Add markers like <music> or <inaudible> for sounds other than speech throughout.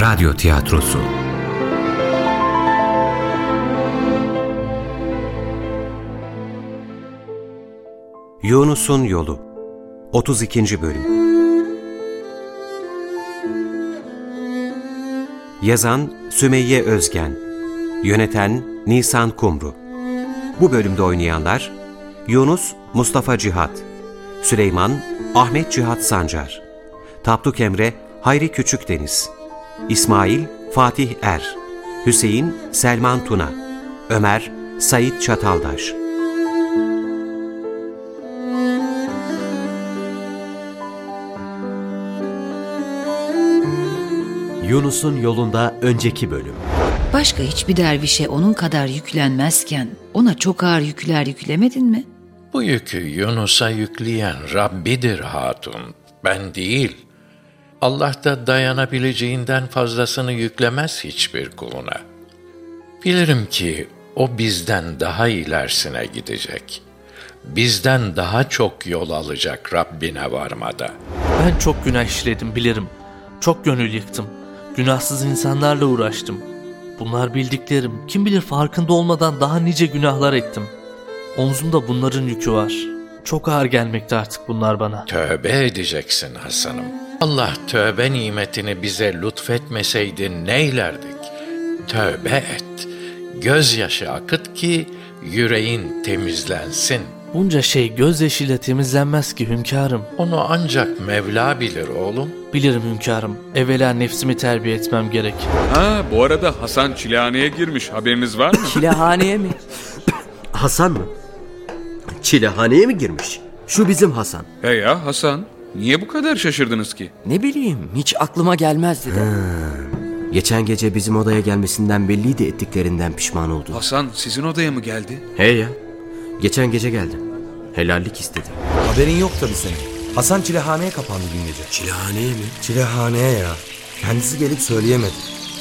Radyo Tiyatrosu Yunus'un Yolu 32. Bölüm Yazan Sümeyye Özgen Yöneten Nisan Kumru Bu bölümde oynayanlar Yunus Mustafa Cihat Süleyman Ahmet Cihat Sancar Tapduk Emre Hayri Küçükdeniz İsmail Fatih Er Hüseyin Selman Tuna Ömer Sait Çataldaş Yunus'un yolunda önceki bölüm. Başka hiçbir dervişe onun kadar yüklenmezken ona çok ağır yükler yüklemedin mi? Bu yükü Yunus'a yükleyen Rabbidir hatun, ben değil. Allah da dayanabileceğinden fazlasını yüklemez hiçbir kuluna. Bilirim ki o bizden daha ilerisine gidecek. Bizden daha çok yol alacak Rabbine varmada. Ben çok günah işledim bilirim. Çok gönül yıktım. Günahsız insanlarla uğraştım. Bunlar bildiklerim. Kim bilir farkında olmadan daha nice günahlar ettim. Omzumda bunların yükü var. Çok ağır gelmekte artık bunlar bana. Tövbe edeceksin Hasan'ım. Allah tövbe nimetini bize lütfetmeseydi neylerdik? Tövbe et. Gözyaşı akıt ki yüreğin temizlensin. Bunca şey gözyaşıyla temizlenmez ki hünkârım. Onu ancak Mevla bilir oğlum. Bilirim hünkârım. Evvela nefsimi terbiye etmem gerek. Ha bu arada Hasan çilehaneye girmiş haberiniz var mı? <laughs> Çilehaneye mi? Hasan mı? Çilehaneye mi girmiş? Şu bizim Hasan. He ya Hasan niye bu kadar şaşırdınız ki? Ne bileyim hiç aklıma gelmezdi de. Geçen gece bizim odaya gelmesinden belliydi ettiklerinden pişman oldu. Hasan sizin odaya mı geldi? He ya. Geçen gece geldi. Helallik istedi. Haberin yok tabii senin. Hasan çilehaneye kapandı dün gece. Çilehaneye mi? Çilehaneye ya. Kendisi gelip söyleyemedi.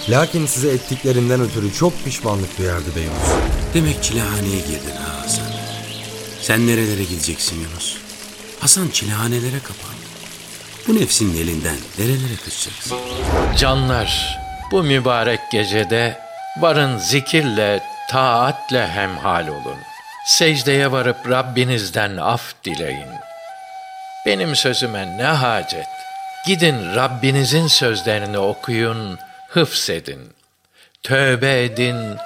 Lakin size ettiklerinden ötürü çok pişmanlık duyardı be Yunus. Demek çilehaneye girdin ha Hasan. Sen nerelere gideceksin Yunus? Hasan çilehanelere kapandı. Bu nefsinin elinden nerelere kaçacaksın? Canlar, bu mübarek gecede varın zikirle, taatle hemhal olun. Secdeye varıp Rabbinizden af dileyin. Benim sözüme ne hacet? Gidin Rabbinizin sözlerini okuyun, hıfzedin. Tövbe edin,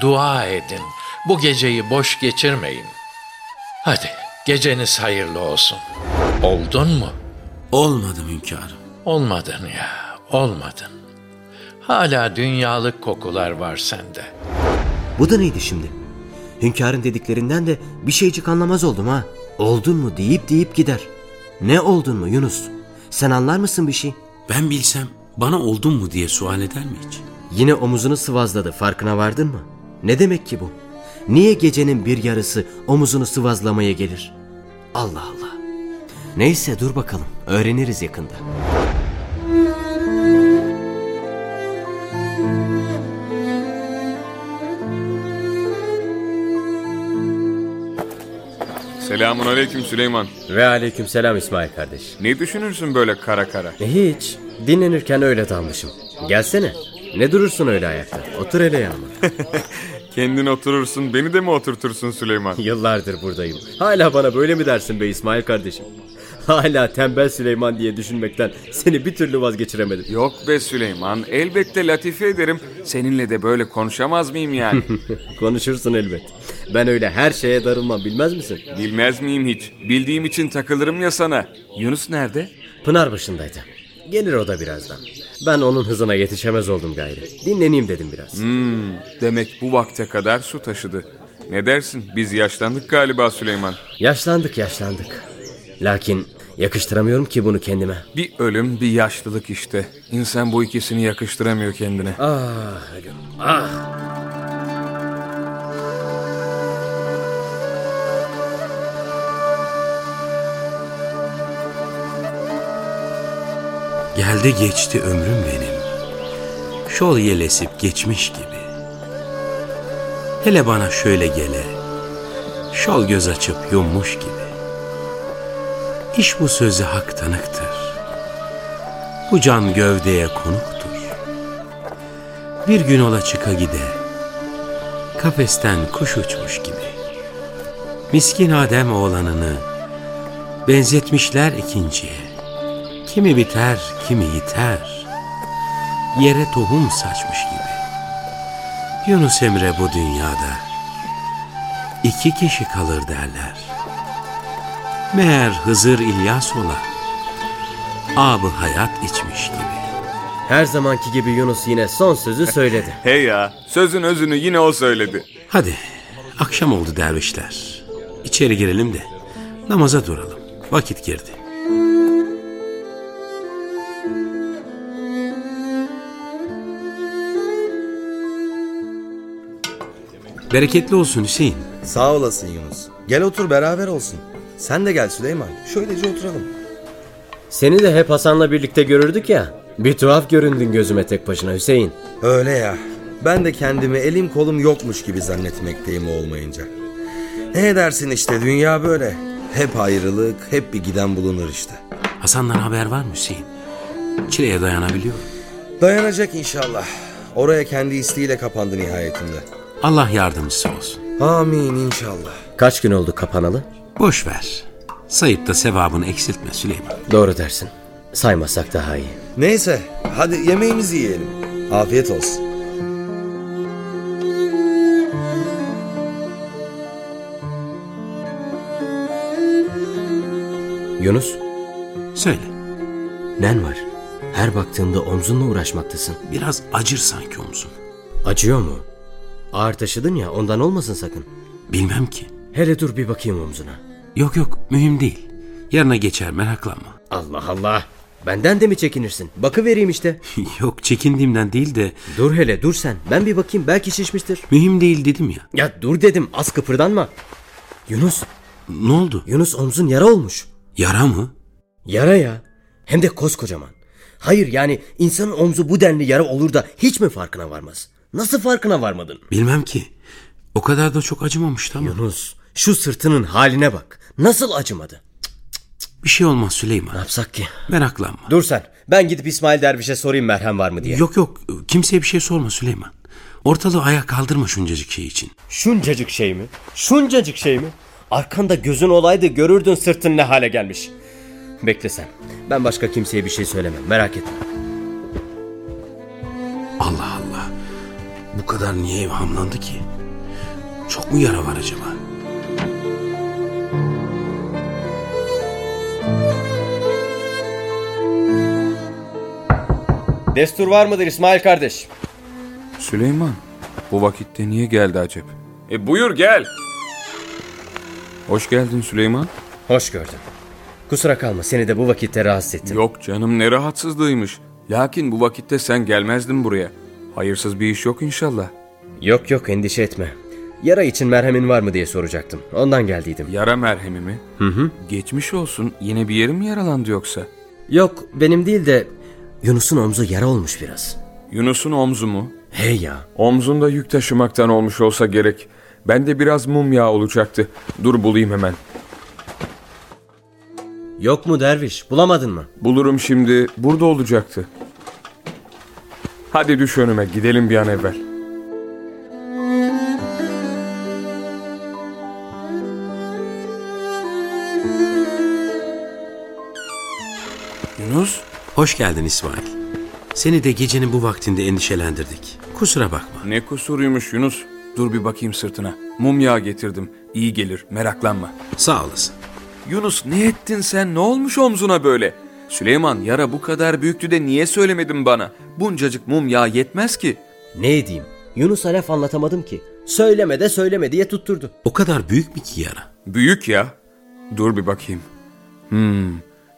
dua edin. Bu geceyi boş geçirmeyin. Hadi, geceniz hayırlı olsun. Oldun mu? Olmadım hünkârım. Olmadın ya, olmadın. Hala dünyalık kokular var sende. Bu da neydi şimdi? Hünkârın dediklerinden de bir şeycik anlamaz oldum ha. Oldun mu deyip deyip gider. Ne oldun mu Yunus? Sen anlar mısın bir şey? Ben bilsem bana oldun mu diye sual eder mi hiç? Yine omuzunu sıvazladı farkına vardın mı? Ne demek ki bu? Niye gecenin bir yarısı omuzunu sıvazlamaya gelir? Allah Allah. Neyse dur bakalım öğreniriz yakında. Selamun aleyküm Süleyman. Ve aleyküm selam İsmail kardeş. Ne düşünürsün böyle kara kara? Hiç. Dinlenirken öyle dalmışım. Gelsene. Ne durursun öyle ayakta? Otur hele yanıma. <laughs> Kendin oturursun beni de mi oturtursun Süleyman? Yıllardır buradayım. Hala bana böyle mi dersin be İsmail kardeşim? Hala tembel Süleyman diye düşünmekten seni bir türlü vazgeçiremedim. Yok be Süleyman elbette latife ederim. Seninle de böyle konuşamaz mıyım yani? <laughs> Konuşursun elbet. Ben öyle her şeye darılmam bilmez misin? Bilmez miyim hiç? Bildiğim için takılırım ya sana. Yunus nerede? Pınar başındaydı. Gelir o da birazdan. Ben onun hızına yetişemez oldum gayrı. Dinleneyim dedim biraz. Hmm, demek bu vakte kadar su taşıdı. Ne dersin? Biz yaşlandık galiba Süleyman. Yaşlandık yaşlandık. Lakin yakıştıramıyorum ki bunu kendime. Bir ölüm bir yaşlılık işte. İnsan bu ikisini yakıştıramıyor kendine. Ah ölüm ah. Geldi geçti ömrüm benim. Şol yelesip geçmiş gibi. Hele bana şöyle gele. Şol göz açıp yummuş gibi. İş bu sözü hak tanıktır. Bu can gövdeye konuktur. Bir gün ola çıka gide. Kafesten kuş uçmuş gibi. Miskin Adem oğlanını benzetmişler ikinciye. Kimi biter, kimi yiter. Yere tohum saçmış gibi. Yunus Emre bu dünyada iki kişi kalır derler. Meğer Hızır İlyas ola abı hayat içmiş gibi. Her zamanki gibi Yunus yine son sözü söyledi. <laughs> Hey ya, sözün özünü yine o söyledi. Hadi akşam oldu dervişler. İçeri girelim de namaza duralım. Vakit girdi. Bereketli olsun Hüseyin. Sağ olasın Yunus. Gel otur beraber olsun. Sen de gel Süleyman. Şöylece oturalım. Seni de hep Hasan'la birlikte görürdük ya. Bir tuhaf göründün gözüme tek başına Hüseyin. Öyle ya. Ben de kendimi elim kolum yokmuş gibi zannetmekteyim olmayınca. Ne edersin işte dünya böyle. Hep ayrılık, hep bir giden bulunur işte. Hasan'dan haber var mı Hüseyin? Çileye dayanabiliyor. Dayanacak inşallah. Oraya kendi isteğiyle kapandı nihayetinde. Allah yardımcısı olsun. Amin inşallah. Kaç gün oldu kapanalı? Boş ver. Sayıp da sevabını eksiltme Süleyman. Doğru dersin. Saymasak daha iyi. Neyse hadi yemeğimizi yiyelim. Afiyet olsun. Yunus, Söyle. nen var? Her baktığımda omzunla uğraşmaktasın. Biraz acır sanki omzun. Acıyor mu? Ağır taşıdın ya ondan olmasın sakın. Bilmem ki. Hele dur bir bakayım omzuna. Yok yok mühim değil. Yarına geçer meraklanma. Allah Allah. Benden de mi çekinirsin? Bakı vereyim işte. <laughs> yok çekindiğimden değil de Dur hele dur sen. Ben bir bakayım belki şişmiştir. mühim değil dedim ya. Ya dur dedim az kıpırdanma. Yunus, Ne oldu? Yunus omzun yara olmuş. Yara mı? Yara ya. Hem de koskocaman. Hayır yani insanın omzu bu denli yara olur da hiç mi farkına varmaz? Nasıl farkına varmadın? Bilmem ki. O kadar da çok acımamıştı ama. Yunus şu sırtının haline bak. Nasıl acımadı? Bir şey olmaz Süleyman. Ne yapsak ki? Meraklanma. Dur sen. Ben gidip İsmail Derviş'e sorayım merhem var mı diye. Yok yok kimseye bir şey sorma Süleyman. Ortalığı ayağa kaldırma şuncacık şey için. Şuncacık şey mi? Şuncacık şey mi? Arkanda gözün olaydı görürdün sırtın ne hale gelmiş. Bekle sen. Ben başka kimseye bir şey söylemem merak etme. Allah Allah. Bu kadar niye evhamlandı ki? Çok mu yara var acaba? Destur var mıdır İsmail kardeş? Süleyman, bu vakitte niye geldi acep? E buyur gel. Hoş geldin Süleyman. Hoş gördüm. Kusura kalma seni de bu vakitte rahatsız ettim. Yok canım ne rahatsızlığıymış. Lakin bu vakitte sen gelmezdin buraya. Hayırsız bir iş yok inşallah. Yok yok endişe etme. Yara için merhemin var mı diye soracaktım. Ondan geldiydim. Yara merhemi mi? Hı hı. Geçmiş olsun. Yine bir yerim mi yaralandı yoksa? Yok benim değil de Yunus'un omzu yara olmuş biraz. Yunus'un omzu mu? Hey ya. Omzunda yük taşımaktan olmuş olsa gerek. Ben de biraz mum yağı olacaktı. Dur bulayım hemen. Yok mu derviş bulamadın mı? Bulurum şimdi. Burada olacaktı. Hadi düş önüme. Gidelim bir an evvel. Hoş geldin İsmail. Seni de gecenin bu vaktinde endişelendirdik. Kusura bakma. Ne kusuruymuş Yunus? Dur bir bakayım sırtına. Mum yağı getirdim. İyi gelir. Meraklanma. Sağ olasın. Yunus ne ettin sen? Ne olmuş omzuna böyle? Süleyman yara bu kadar büyüktü de niye söylemedin bana? Buncacık mum yağı yetmez ki. Ne edeyim? Yunus'a laf anlatamadım ki. Söyleme de söyleme diye tutturdu. O kadar büyük mü ki yara? Büyük ya. Dur bir bakayım. Hmm,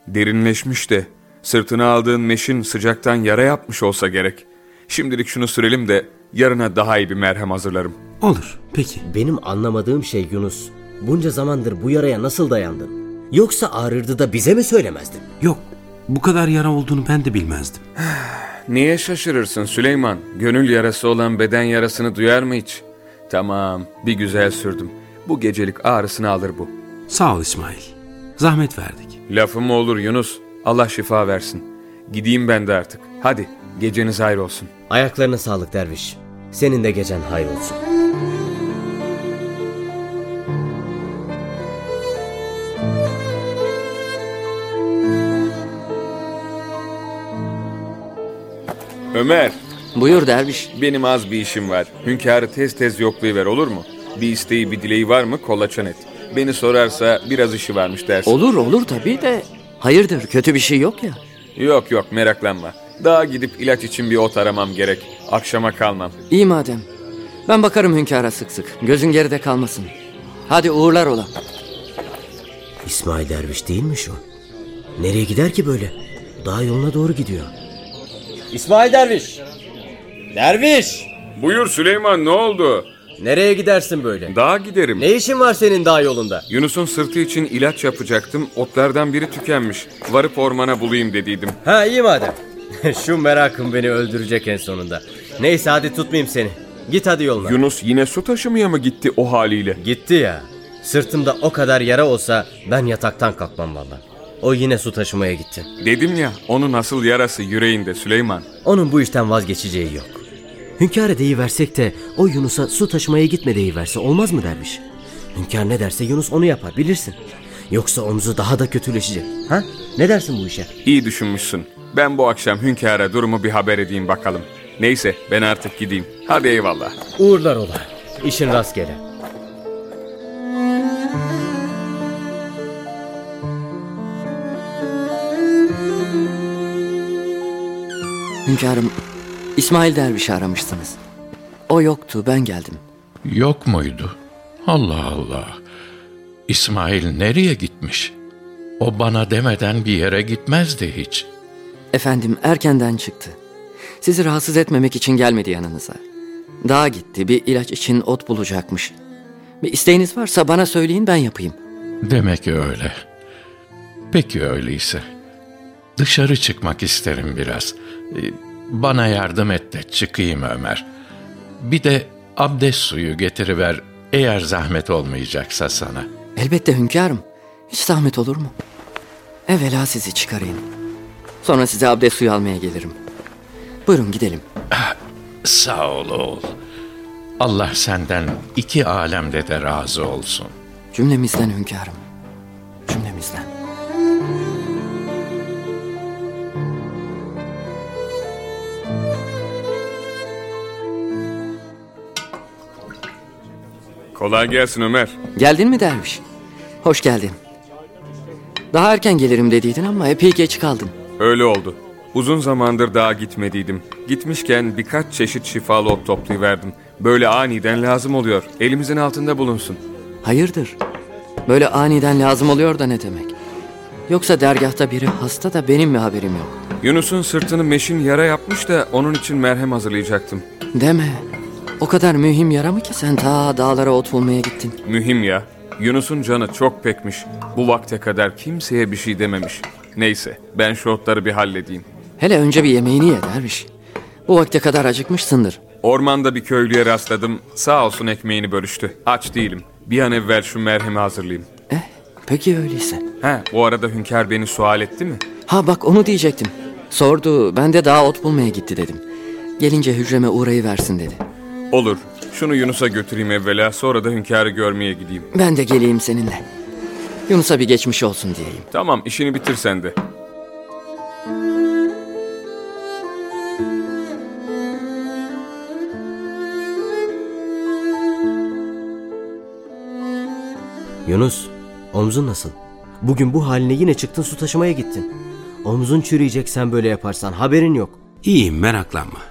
derinleşmiş de. Sırtına aldığın meşin sıcaktan yara yapmış olsa gerek. Şimdilik şunu sürelim de yarına daha iyi bir merhem hazırlarım. Olur peki. Benim anlamadığım şey Yunus. Bunca zamandır bu yaraya nasıl dayandın? Yoksa ağrırdı da bize mi söylemezdin? Yok bu kadar yara olduğunu ben de bilmezdim. <sighs> Niye şaşırırsın Süleyman? Gönül yarası olan beden yarasını duyar mı hiç? Tamam, bir güzel sürdüm. Bu gecelik ağrısını alır bu. Sağ ol İsmail. Zahmet verdik. Lafım olur Yunus? Allah şifa versin. Gideyim ben de artık. Hadi geceniz hayır olsun. Ayaklarına sağlık derviş. Senin de gecen hayır olsun. Ömer, Buyur derviş. benim az bir işim var. Hünkârı tez tez yoklayıver olur mu? Bir isteği bir dileği var mı kolaçan et. Beni sorarsa biraz işi varmış dersin. Olur olur tabii de. Hayırdır kötü bir şey yok ya. Yok yok meraklanma. Daha gidip ilaç için bir ot aramam gerek. Akşama kalmam. İyi madem. Ben bakarım hünkâra sık sık. Gözün geride kalmasın. Hadi uğurlar ola. İsmail derviş değil mi şu? Nereye gider ki böyle? Dağ yoluna doğru gidiyor. İsmail derviş! Derviş! Buyur Süleyman ne oldu? Nereye gidersin böyle? Daha giderim. Ne işin var senin dağ yolunda? Yunus'un sırtı için ilaç yapacaktım. Otlardan biri tükenmiş. Varıp ormana bulayım dediydim. Ha iyi madem. <laughs> Şu merakım beni öldürecek en sonunda. Neyse hadi tutmayayım seni. Git hadi yoluna. Yunus yine su taşımaya mı gitti o haliyle? Gitti ya. Sırtımda o kadar yara olsa ben yataktan kalkmam valla. O yine su taşımaya gitti. Dedim ya onun asıl yarası yüreğinde Süleyman. Onun bu işten vazgeçeceği yok. Hünkâr deyiversek de o Yunus'a su taşımaya gitme deyiverse olmaz mı derviş? Hünkâr ne derse Yunus onu yapar bilirsin. Yoksa omuzu daha da kötüleşecek. Ha? Ne dersin bu işe? İyi düşünmüşsün. Ben bu akşam hünkâra durumu bir haber edeyim bakalım. Neyse ben artık gideyim. Hadi eyvallah. Uğurlar ola. İşin rastgele. Hünkârım İsmail dervişi aramışsınız. O yoktu ben geldim. Yok muydu? Allah Allah. İsmail nereye gitmiş? O bana demeden bir yere gitmezdi hiç. Efendim erkenden çıktı. Sizi rahatsız etmemek için gelmedi yanınıza. Dağa gitti bir ilaç için ot bulacakmış. Bir isteğiniz varsa bana söyleyin ben yapayım. Demek öyle. Peki öyleyse. Dışarı çıkmak isterim biraz. Bana yardım et de çıkayım Ömer. Bir de abdest suyu getiriver eğer zahmet olmayacaksa sana. Elbette hünkârım. Hiç zahmet olur mu? Evvela sizi çıkarayım. Sonra size abdest suyu almaya gelirim. Buyurun gidelim. Sağ ol oğul. Allah senden iki alemde de razı olsun. Cümlemizden hünkârım. Kolay gelsin Ömer. Geldin mi derviş? Hoş geldin. Daha erken gelirim dediydin ama epey geç kaldın. Öyle oldu. Uzun zamandır dağa gitmediydim. Gitmişken birkaç çeşit şifalı ot toplayıverdim. Böyle aniden lazım oluyor. Elimizin altında bulunsun. Hayırdır? Böyle aniden lazım oluyor da ne demek? Yoksa dergahta biri hasta da benim mi haberim yok? Yunus'un sırtını meşin yara yapmış da onun için merhem hazırlayacaktım. Deme. O kadar mühim yara mı ki sen ta dağlara ot bulmaya gittin? Mühim ya. Yunus'un canı çok pekmiş. Bu vakte kadar kimseye bir şey dememiş. Neyse ben şu otları bir halledeyim. Hele önce bir yemeğini ye derviş. Bu vakte kadar acıkmışsındır. Ormanda bir köylüye rastladım. Sağ olsun ekmeğini bölüştü. Aç değilim. Bir an evvel şu merhemi hazırlayayım. Eh, peki öyleyse. Ha, bu arada hünkâr beni sual etti mi? Ha bak onu diyecektim. Sordu, ben de daha ot bulmaya gitti dedim. Gelince hücreme uğrayıversin dedi. Olur. Şunu Yunus'a götüreyim evvela sonra da hünkârı görmeye gideyim. Ben de geleyim seninle. Yunus'a bir geçmiş olsun diyeyim. Tamam işini bitir sen de. Yunus, omzun nasıl? Bugün bu haline yine çıktın su taşımaya gittin. Omzun çürüyecek sen böyle yaparsan haberin yok. İyiyim meraklanma.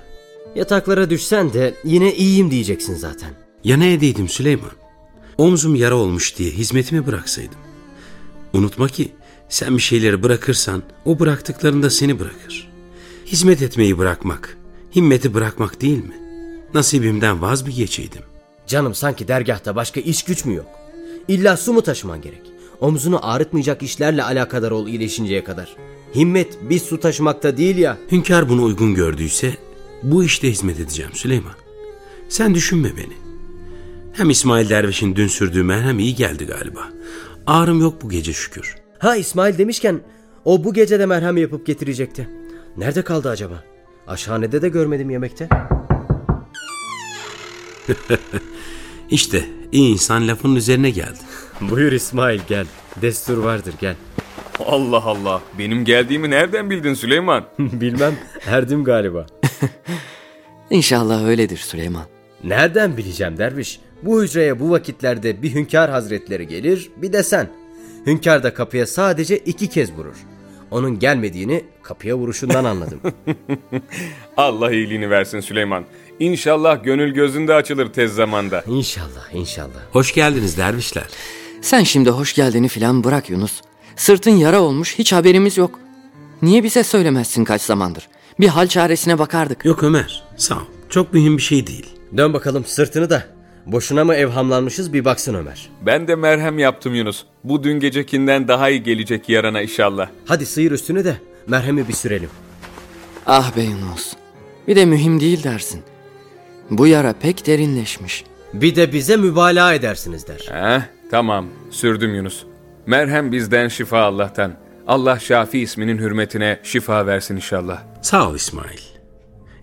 Yataklara düşsen de yine iyiyim diyeceksin zaten. Ya ne edeydim Süleyman? Omzum yara olmuş diye hizmetimi bıraksaydım. Unutma ki sen bir şeyleri bırakırsan o bıraktıklarında seni bırakır. Hizmet etmeyi bırakmak, himmeti bırakmak değil mi? Nasibimden vaz mı geçeydim? Canım sanki dergahta başka iş güç mü yok? İlla su mu taşıman gerek? Omzunu ağrıtmayacak işlerle alakadar ol iyileşinceye kadar. Himmet biz su taşımakta değil ya. Hünkâr bunu uygun gördüyse bu işte hizmet edeceğim Süleyman. Sen düşünme beni. Hem İsmail Derviş'in dün sürdüğü merhem iyi geldi galiba. Ağrım yok bu gece şükür. Ha İsmail demişken o bu gece de merhem yapıp getirecekti. Nerede kaldı acaba? Aşhanede de görmedim yemekte. <laughs> İşte iyi insan lafının üzerine geldi. <laughs> Buyur İsmail gel. Destur vardır gel. Allah Allah. Benim geldiğimi nereden bildin Süleyman? <laughs> Bilmem erdim galiba. <laughs> İnşallah öyledir Süleyman. Nereden bileceğim derviş? Bu hücreye bu vakitlerde bir hünkâr hazretleri gelir bir de sen. Hünkâr da kapıya sadece iki kez vurur. Onun gelmediğini kapıya vuruşundan anladım. <laughs> Allah iyiliğini versin Süleyman. İnşallah gönül gözünde açılır tez zamanda. İnşallah inşallah. Hoş geldiniz dervişler. Sen şimdi hoş geldini filan bırak Yunus. Sırtın yara olmuş hiç haberimiz yok. Niye bize söylemezsin kaç zamandır? Bir hal çaresine bakardık. Yok Ömer sağ ol. Çok mühim bir şey değil. Dön bakalım sırtını da. Boşuna mı evhamlanmışız bir baksın Ömer. Ben de merhem yaptım Yunus. Bu dün gecekinden daha iyi gelecek yarana inşallah. Hadi sıyır üstünü de merhemi bir sürelim. Ah be Yunus. Bir de mühim değil dersin. Bu yara pek derinleşmiş. Bir de bize mübalağa edersiniz der. Heh, tamam sürdüm Yunus. Merhem bizden şifa Allah'tan. Allah Şafi isminin hürmetine şifa versin inşallah. Sağ ol İsmail.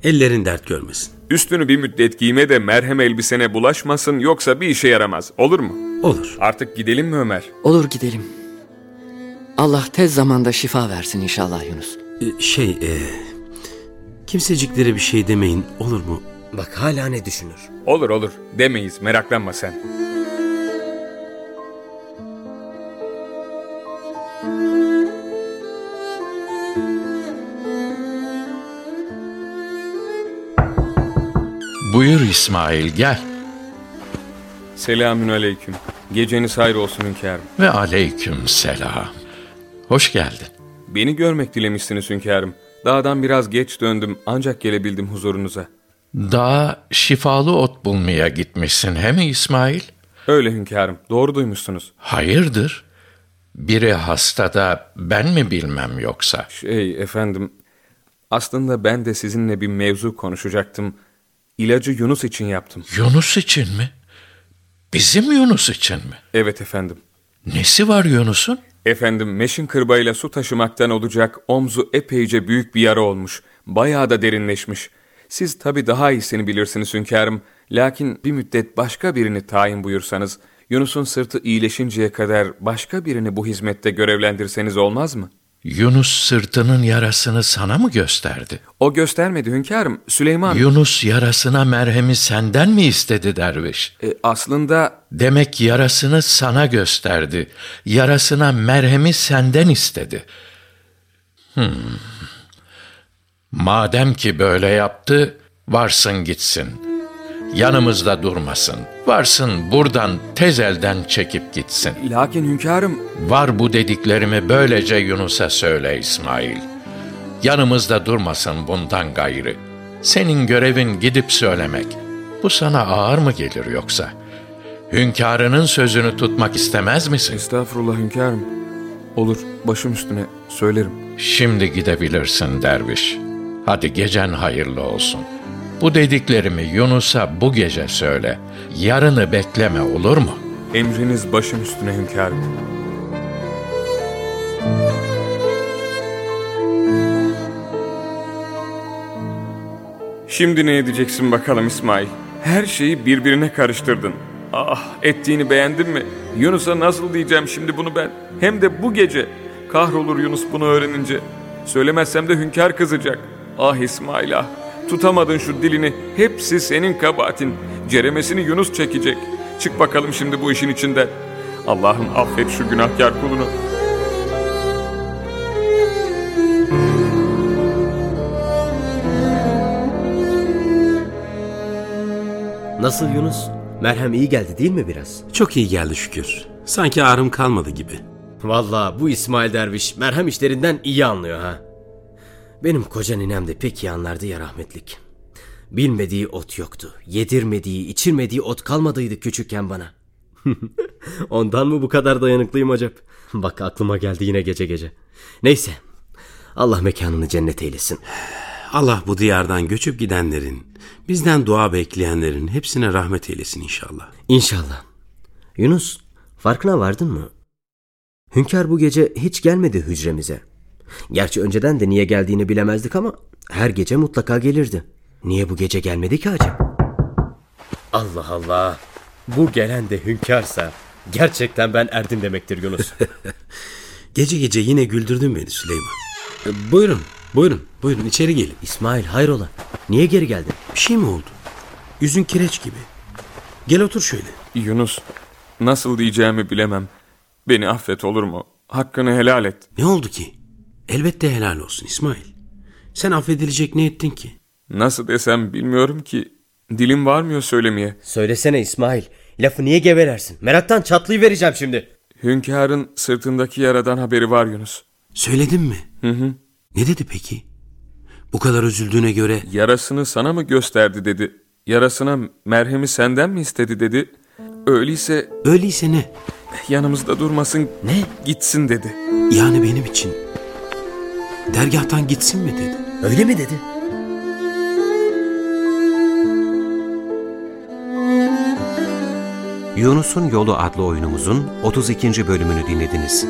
Ellerin dert görmesin. Üstünü bir müddet giyme de merhem elbisene bulaşmasın yoksa bir işe yaramaz. Olur mu? Olur. Artık gidelim mi Ömer? Olur gidelim. Allah tez zamanda şifa versin inşallah Yunus. Ee, şey e, kimseciklere bir şey demeyin olur mu? Bak hala ne düşünür. Olur olur demeyiz meraklanma sen. İsmail gel. Selamün aleyküm. Geceniz hayır olsun hünkârım. Ve aleyküm selam. Hoş geldin. Beni görmek dilemişsiniz hünkârım. Dağdan biraz geç döndüm ancak gelebildim huzurunuza. Daha şifalı ot bulmaya gitmişsin he mi İsmail? Öyle hünkârım doğru duymuşsunuz. Hayırdır? Biri hastada ben mi bilmem yoksa? Şey efendim aslında ben de sizinle bir mevzu konuşacaktım. İlacı Yunus için yaptım. Yunus için mi? Bizim Yunus için mi? Evet efendim. Nesi var Yunus'un? Efendim meşin kırbayla su taşımaktan olacak omzu epeyce büyük bir yara olmuş. Bayağı da derinleşmiş. Siz tabi daha iyisini bilirsiniz hünkârım. Lakin bir müddet başka birini tayin buyursanız, Yunus'un sırtı iyileşinceye kadar başka birini bu hizmette görevlendirseniz olmaz mı? Yunus sırtının yarasını sana mı gösterdi? O göstermedi hünkârım. Süleyman Yunus yarasına merhemi senden mi istedi derviş? e, aslında Demek yarasını sana gösterdi. Yarasına merhemi senden istedi. Hmm. Madem ki böyle yaptı, varsın gitsin. Yanımızda durmasın. Varsın buradan tez elden çekip gitsin. lakin hünkârım Var bu dediklerimi böylece Yunus'a söyle İsmail. Yanımızda durmasın bundan gayrı. Senin görevin gidip söylemek. Bu sana ağır mı gelir yoksa? Hünkârının sözünü tutmak istemez misin? estağfurullah hünkârım. Olur başım üstüne söylerim. Şimdi gidebilirsin derviş. Hadi gecen hayırlı olsun. Bu dediklerimi Yunus'a bu gece söyle. Yarını bekleme olur mu? Emriniz başım üstüne hünkârım. Şimdi ne edeceksin bakalım İsmail? Her şeyi birbirine karıştırdın. Ah ettiğini beğendin mi? Yunus'a nasıl diyeceğim şimdi bunu ben? Hem de bu gece. Kahrolur Yunus bunu öğrenince. Söylemezsem de hünkâr kızacak. Ah İsmail ah. Tutamadın şu dilini. Hepsi senin kabahatin. Ceremesini Yunus çekecek. Çık bakalım şimdi bu işin içinden. Allah'ım affet şu günahkar kulunu. Nasıl Yunus? Merhem iyi geldi değil mi biraz? Çok iyi geldi şükür. Sanki ağrım kalmadı gibi. Vallahi bu İsmail Derviş merhem işlerinden iyi anlıyor ha. Benim koca ninem de pek iyi anlardı ya rahmetlik. Bilmediği ot yoktu. Yedirmediği, içirmediği ot kalmadıydı küçükken bana. <laughs> Ondan mı bu kadar dayanıklıyım acaba? Bak aklıma geldi yine gece gece. Neyse. Allah mekanını cennet eylesin. Allah bu diyardan göçüp gidenlerin, bizden dua bekleyenlerin hepsine rahmet eylesin inşallah. İnşallah. Yunus, farkına vardın mı? Hünkar bu gece hiç gelmedi hücremize. Gerçi önceden de niye geldiğini bilemezdik ama her gece mutlaka gelirdi. Niye bu gece gelmedi ki acaba? Allah Allah. Bu gelen de hünkârsa gerçekten ben erdim demektir Yunus. <laughs> Gece gece yine güldürdün beni Süleyman. E, buyurun, buyurun, buyurun içeri gelin. İsmail hayrola? Niye geri geldin? Bir şey mi oldu? Yüzün kireç gibi. Gel otur şöyle. Yunus, nasıl diyeceğimi bilemem. Beni affet olur mu? Hakkını helal et. Ne oldu ki? Elbette helal olsun İsmail. Sen affedilecek ne ettin ki? Nasıl desem bilmiyorum ki. Dilim varmıyor söylemeye. Söylesene İsmail. Lafı niye gevelersin? Meraktan çatlayıvereceğim şimdi. Hünkârın sırtındaki yaradan haberi var Yunus. Söyledin mi? Hı hı. Ne dedi peki? Bu kadar üzüldüğüne göre Yarasını sana mı gösterdi dedi. Yarasına merhemi senden mi istedi dedi. Öyleyse öyleyse ne? yanımızda durmasın Ne? gitsin dedi. Yani benim için. Dergahtan gitsin mi dedi. Öyle mi dedi? Yunus'un Yolu adlı oyunumuzun 32. bölümünü dinlediniz.